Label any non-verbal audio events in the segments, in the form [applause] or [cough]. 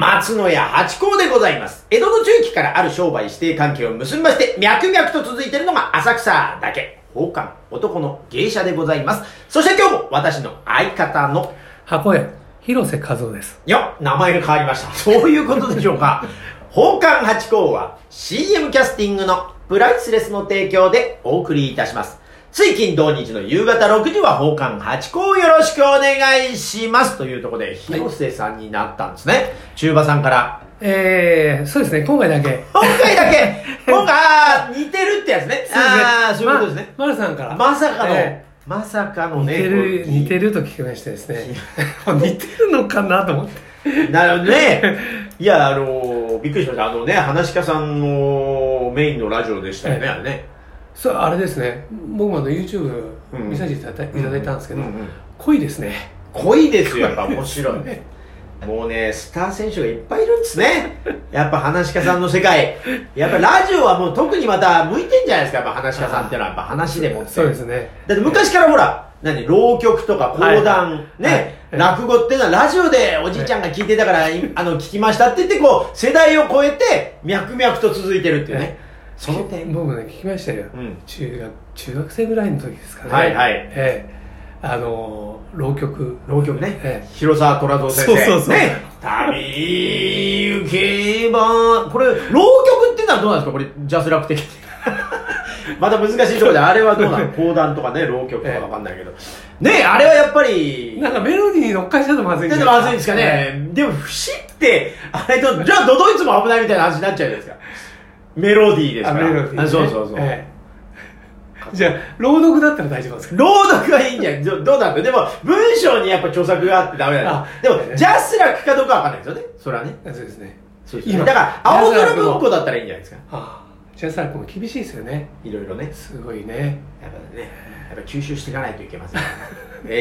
松野屋八甲でございます。江戸の中期からある商売指定関係を結びまして、脈々と続いているのが浅草だけ。宝冠、男の芸者でございます。そして今日も私の相方の、箱屋、広瀬和夫です。いや、名前が変わりました。そういうことでしょうか。[laughs] 宝冠八甲は CM キャスティングのプライスレスの提供でお送りいたします。つい近土日の夕方6時は宝冠八甲をよろしくお願いします。というところで、広瀬さんになったんですね。中馬さんから。えー、そうですね、今回だけ。今回だけ、[laughs] 今回、似てるってやつね。ああ、そういうことですね。ま、丸さんから。まさかの、えまさかのー似ね。てる、似てる。ると聞きましてですね。似てるのかなと思って。なるほどね。いや、あのびっくりしました。あのね、話し家さんのメインのラジオでしたよね、ええあれね。そう、あれですね、僕もあの YouTube うん見させていただいたんですけど濃いですね。濃いですよ、やっぱ面白い。[laughs] もうね、スター選手がいっぱいいるんですね。やっぱ話し家さんの世界。やっぱラジオはもう特にまた向いてんじゃないですか、やっぱ話し家さんっていうのはやっぱ話でもって。そうですね。だって昔からほら、何、浪曲とか講談、はいね、はい落語っていうのはラジオでおじいちゃんが聞いてたから、いあの、聞きましたって言って、こう、世代を超えて、脈々と続いてるっていうね。その点。僕ね、聞きましたよ。うん中学、中学生ぐらいの時ですかね。はいはいええあの、浪曲。浪曲ね。ええ広沢虎蔵先生。そうそうそうね。旅行けば、これ、浪曲っていうのはどうなんですか？これ、ジャスラック的に。[laughs] また難しいところで、あれはどうなの [laughs] 講談とかね、浪曲とかわかんないけど。ねあれはやっぱり、なんかメロディーに乗っかしちゃうとまずいんでじゃないもまずいんですかね。でも、節って、あれと、じゃあ、ドドイツも危ないみたいな話になっちゃうじゃないですか。メロディーですあから。メロディーね、あそうそうそう。ええじゃあ、朗読だったら大丈夫ですか？朗読はいいんじゃない？どどうなんだ？でも、文章にやっぱ著作があってダメだあでも、ジャスラックかどうかわかんないですよね。それはね。そうですね。そうですねだから、青空文庫だったらいいんじゃないですか。ジャスラックも厳しいですよね。いろいろね。すごいね。やっぱね、やっぱ吸収していかないといけません。[laughs] ええええ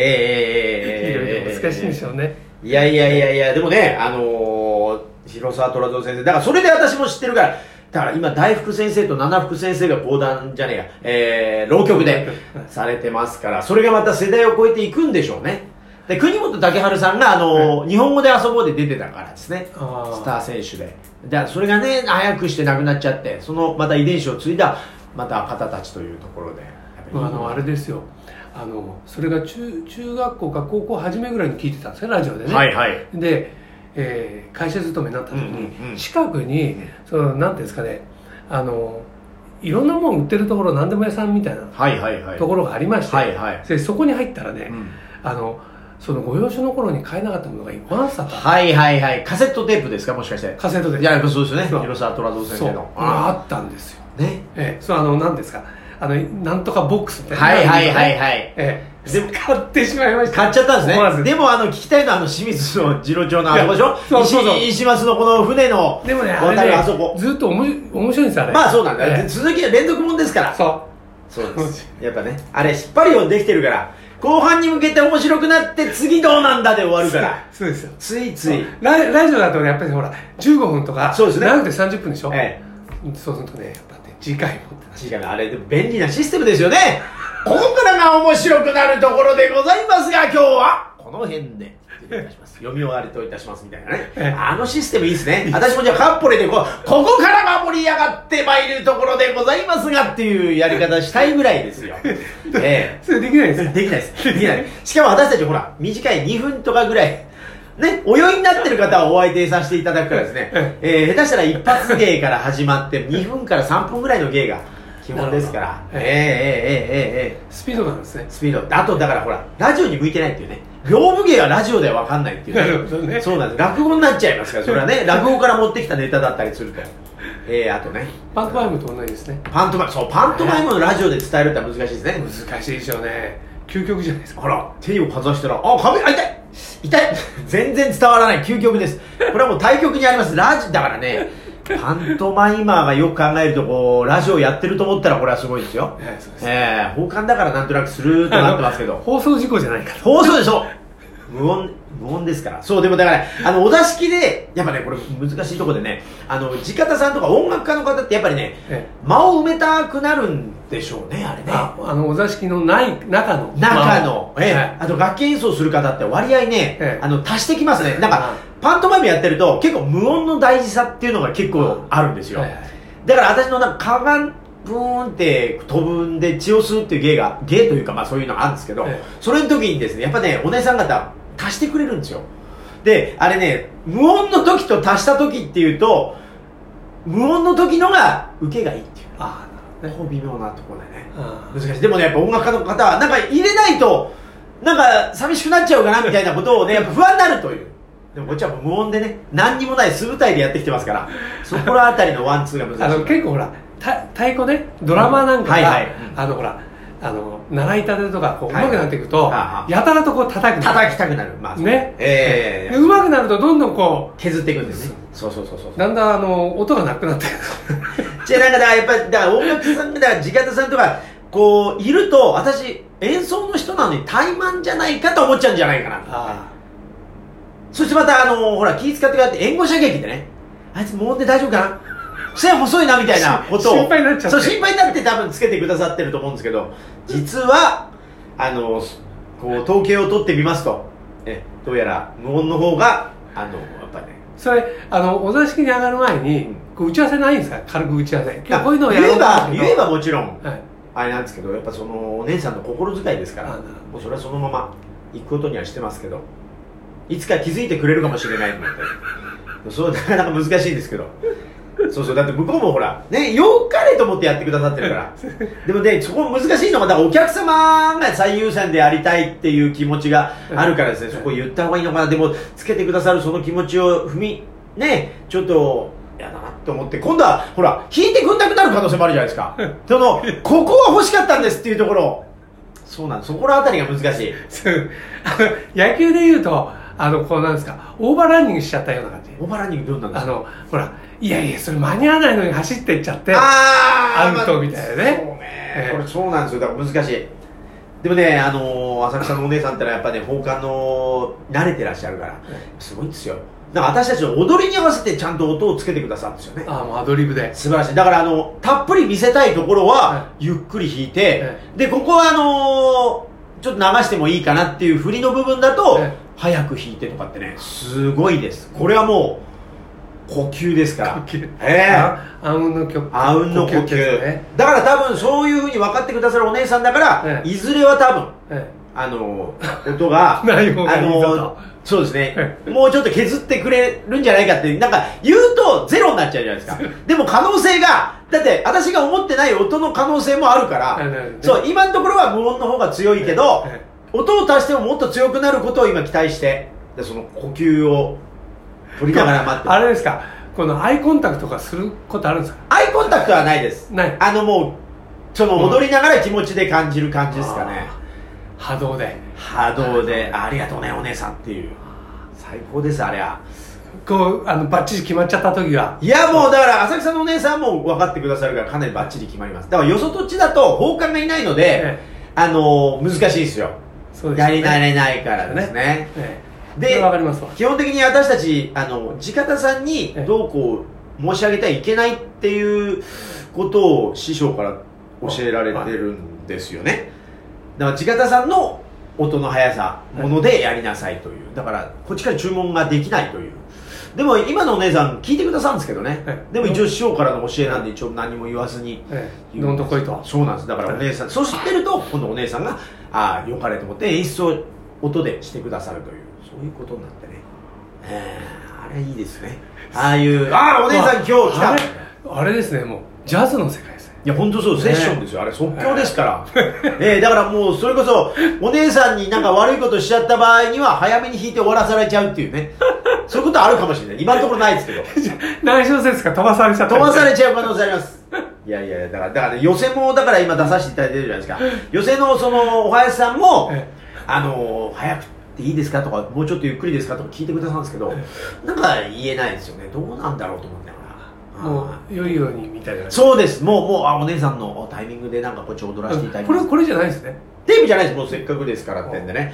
ええいろいろ難しいんでしょうね。いやいやいやいや、でもね、あのー、広沢虎蔵先生、だからそれで私も知ってるから、だから今、大福先生と七福先生が講談じゃねえや、えー、浪曲で [laughs] されてますから、それがまた世代を超えていくんでしょうね。で、国本武春さんが、あのー日本語で遊ぼうで出てたからですね。スター選手で。だそれがね、早くして亡くなっちゃって、そのまた遺伝子を継いだ、また方たちというところで。やっぱりあの、あれですよ。あの、それが中、中学校か高校初めぐらいに聞いてたんですよ、ラジオでね。はいはい。で、えー会社勤めになった時に、近くに、その、なんていうんですかね、あの、いろんなもん売ってるところ、何でも屋さんみたいなはいはいはい。ところがありまして、はいはい。でそこに入ったらね、うんあの、そのご養子の頃に買えなかったものがワンサか、はいはいはい。カセットテープですか？もしかして。カセットで。いや、やっぱそうですよね。広沢虎蔵先生の。あったんですよ。ね。ええ、そう、あの、なんですか、あの、なんとかボックスみたいな。はいはいはいい。はい。ええ、でで買ってしまいました。買っちゃったんですね。でも、あの、聞きたいのは、あの、清水の次郎町のあそこでしょそうそうそう石石松のこの船のでもね、あ渡れあそこ。ずっとおもし面白いんですよ、あれ。まあそうなんだ。ええ続きは連続もんですから。そそうです。やっぱね、あれ、引っ張るようにできてるから、後半に向けて面白くなって、次どうなんだで終わう。るから。そうですよ。ついつい。ララジオだとね、やっぱりほら、15分とか、そうですね長くて30分でしょ？えそうするとね、やっぱね、次回もってえ。違うあれ、でも便利なシステムですよね。ここからが面白くなるところでございますが、今日は、この辺で。失礼いたします読み終わりといたしますみたいなねええ。あのシステムいいですね。私もじゃあカッポレでこう、ここからが盛り上がってまいるところでございますがっていうやり方したいぐらいですよ。[laughs] ええ。それできないですよ。できないです。できない。しかも私たちほら、短い2分とかぐらい、ね、お酔いになってる方をお相手させていただくからですね、えー、下手したら一発芸から始まって、2分から3分ぐらいの芸が基本ですから、えー、えー、えー、えー、えスピード感ですねー、。スピード。あと、だからほら、ラジオに向いてないっていうね、業務芸はラジオでは分かんないっていうね。そうなんです。落語になっちゃいますから、それはね、[laughs] 落語から持ってきたネタだったりすると。えー、あとね、パントマイムと同じですね。パントマイム、そう、パントマイムのラジオで伝えるって難しいですね。難しいでしょうね。究極じゃないですか。ほら、手をかざしたら、あ、壁、あ、痛い痛い全然伝わらない究極です。これはもう対極にあります。ラジ、だからね、パントマイマーがよく考えると、こう、ラジオやってると思ったらこれはすごいですよ。ええ放課だからなんとなくスルーっとなってますけど。放送事故じゃないから。放送でしょ無音、無音ですから。そう、でもだから、あの、お座敷で、やっぱね、これ難しいところでね、あの、地方さんとか音楽家の方ってやっぱりね、え間を埋めたくなるんでしょうねあれね。ああのお座敷のない中の。中の、ええ。はいあと楽器演奏する方って割合ね、ええ。あの足してきますね。なんかあパントマイムやってると結構無音の大事さっていうのが結構あるんですよ、はいはい。だから私のなんかかがんブーンって飛ぶんで血を吸うっていう芸が芸というかまあそういうのがあるんですけど、ええ。それの時にですねやっぱねお姉さん方足してくれるんですよ。であれね無音の時と足した時っていうと無音の時のが受けがいいっていう。あね。こう微妙なところでね。あ難しい。でもねやっぱ音楽家の方はなんか入れないとなんか寂しくなっちゃうかなみたいなことをねやっぱ不安になるという。でもこっちは無音でね何にもない素舞台でやってきてますから。そこらあたりのワンツーが難しい。あの結構ほらた太鼓ねドラマなんかが、はいはい。あのほらあの習いたてとかこうはい上手くなっていくと、はあはあ。やたらとこう叩くの。叩きたくなる。まあね。ええで上手くなるとどんどんこ削っていくんですね。そうそうそうそうう。だんだんあの音がなくなってじゃあなんかだやっぱりだ音楽家さんだ地方さんとかこういると私演奏の人なのに怠慢じゃないかと思っちゃうんじゃないかなあそしてまたあのほら気使ってくれって援護射撃でね。あいつ無音で大丈夫かな？線細いなみたいなことを。心配になっちゃって。そう心配になって多分つけてくださってると思うんですけど実はあのこう統計を取ってみますとえどうやら無音の方があのそれあのお座敷に上がる前に、打ち合わせないんですか？軽く打ち合わせ。今日こういうのをや言えろう。と思うけどば言えばもちろん。はい。あれなんですけどやっぱそのお姉さんの心遣いですからもうそれはそのまま行くことにはしてますけどいつか気づいてくれるかもしれないのでそうなかなか難しいんですけどそうそうだって向こうもほらねよかれと思ってやってくださってるから。[laughs] でもねそこ難しいのがだからお客様が最優先でやりたいっていう気持ちがあるからですね。[laughs] そこ言った方がいいのかな。でもつけてくださるその気持ちを踏みねちょっと嫌だなと思って。今度はほら弾いてくんなくなる可能性もあるじゃないですか。[laughs] そのここは欲しかったんですっていうところ。そうなんそこら辺りが難しい。野球でいうとあのこうなんですかオーバーランニングしちゃったような感じ。オーバーランニングどうなんですか？あのほらいやいやそれ間に合わないのに走っていっちゃってあーアウトみたいなね。そうね、ええこれそうなんですよ。だから難しい。でもねあのー浅草のお姉さんってのはやっぱね奉還の慣れてらっしゃるからすごいんですよ。だから私たちの踊りに合わせてちゃんと音をつけてくださるんですよね。あもうアドリブで。素晴らしい。だからあのたっぷり見せたいところははゆっくり弾いて、えでここはあのーちょっと流してもいいかなっていう振りの部分だと、え早く弾いてとかってねすごいです。これはもう呼吸ですから。呼吸。ええ。ああうんの曲あうんの呼吸。ね。だから多分そういうふうに分かってくださるお姉さんだから、ええ。いずれは多分えあの音が [laughs] そうですね。えもうちょっと削ってくれるんじゃないかってなんか言うとゼロになっちゃうじゃないですか。[laughs] でも可能性がだって私が思ってない音の可能性もあるから、ええそう今のところは無音の方が強いけど、え音を足してももっと強くなることを今期待して。でその呼吸を取りながら待って [laughs] あれですか。このアイコンタクトとかすることあるんですか？アイコンタクトはないです。ない。あのもうその踊りながら気持ちで感じる感じですかね。波動で。波動で。ありがとうねお姉さんっていう。最高ですあれはこうあのバッチリ決まっちゃった時は。いやもうだから浅草のお姉さんも分かってくださるからかなりバッチリ決まります。だからよそとっちだと奉還がいないので、え。あの難しいですよね。やり慣れないからですね。ええ。でそれわかりますわ。基本的に私たちあの地方さんにええ。どうこう申し上げてはいけないっていうことを師匠から教えられてるんですよね。だから地方さんの音の速さものでやりなさいという。だからこっちから注文ができないというでも今のお姉さん聞いてくださるんですけどね。ええ。でも一応師匠からの教えなんで一応何も言わずに。ええ。どんとこいと。そうなんです。だからお姉さんそうしてると今度お姉さんがああよかれと思って演出を音でしてくださるというそういうことになってね。えーあれいいですね。ああいうああお姉さん今日来た。あれですねもうジャズの世界いや本当そうセッションですよ、あれ。即興ですから、えーだからもうそれこそお姉さんになんか悪いことしちゃった場合には早めに弾いて終わらされちゃうっていうね。そういうことあるかもしれない。今のところないですけど。何小節か飛ばされちゃった。飛ばされちちゃう可能性あります。いやいやだからだから、ね、寄せもだから今出させていただいてるじゃないですか。寄せのそのお林さんも、えあの早くていいですかとかもうちょっとゆっくりですかとか聞いてくださるんですけど、なんか言えないですよね。どうなんだろうと思ってもう良いようにみたいな。そうです。もうもうあお姉さんのタイミングでなんかこっち踊らせていただきこれこれじゃないですね。テープじゃないです。もうせっかくですからってんでね。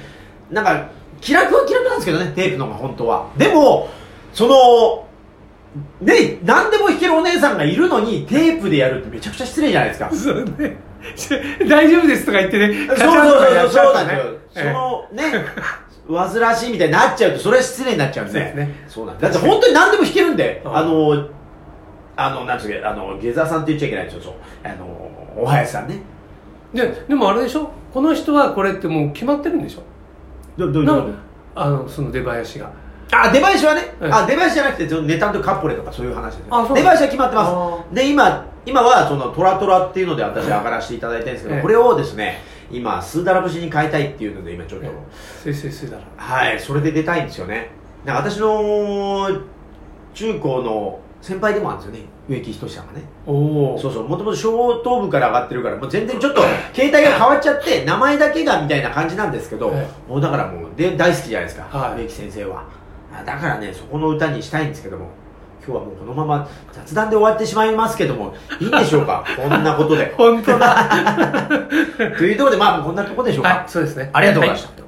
なんか気楽は気楽なんですけどねテープの方が本当は。でもそのね何でも弾けるお姉さんがいるのにテープでやるってめちゃくちゃ失礼じゃないですか。そうね。[laughs] 大丈夫ですとか言ってね、そうそうそうそうなんですよ。そのね、煩わしいみたいになっちゃうと、それは失礼になっちゃうんで。そうですね。そうなんだ。だって本当に何でも弾けるんで、うん。あの、あの、なんつうか、あの、下座さんって言っちゃいけないんですよ、そう。あの、おはやさんね。ででもあれでしょ？この人はこれってもう決まってるんでしょ？どどういうこなあのその出囃子が。とあ、出囃子はね、はいあ、出囃子じゃなくて、そのネタとカッポレとかそういう話ですよ。あそう出囃子は決まってあます。で、今、今はそのトラトラっていうので私上がらせていただいてるんですけど、ええ。これをですね、今、スーダラ節に変えたいっていうので、今ちょっと、せいせいせいだらはい、それで出たいんですよね。なんか私の中高の先輩でもあるんですよね、植木仁さんがね。おおそうそう、もともと小頭部から上がってるから、もう全然ちょっと携帯が変わっちゃって、名前だけがみたいな感じなんですけど、えもうだからもうで大好きじゃないですか、はい植木先生は。あだからね、そこの歌にしたいんですけども、今日はもうこのまま雑談で終わってしまいますけども、いいんでしょうか、[laughs] こんなことで。本当だ [laughs] というところで、まあ、こんなところでしょうか。はいそうですねありがとうございました。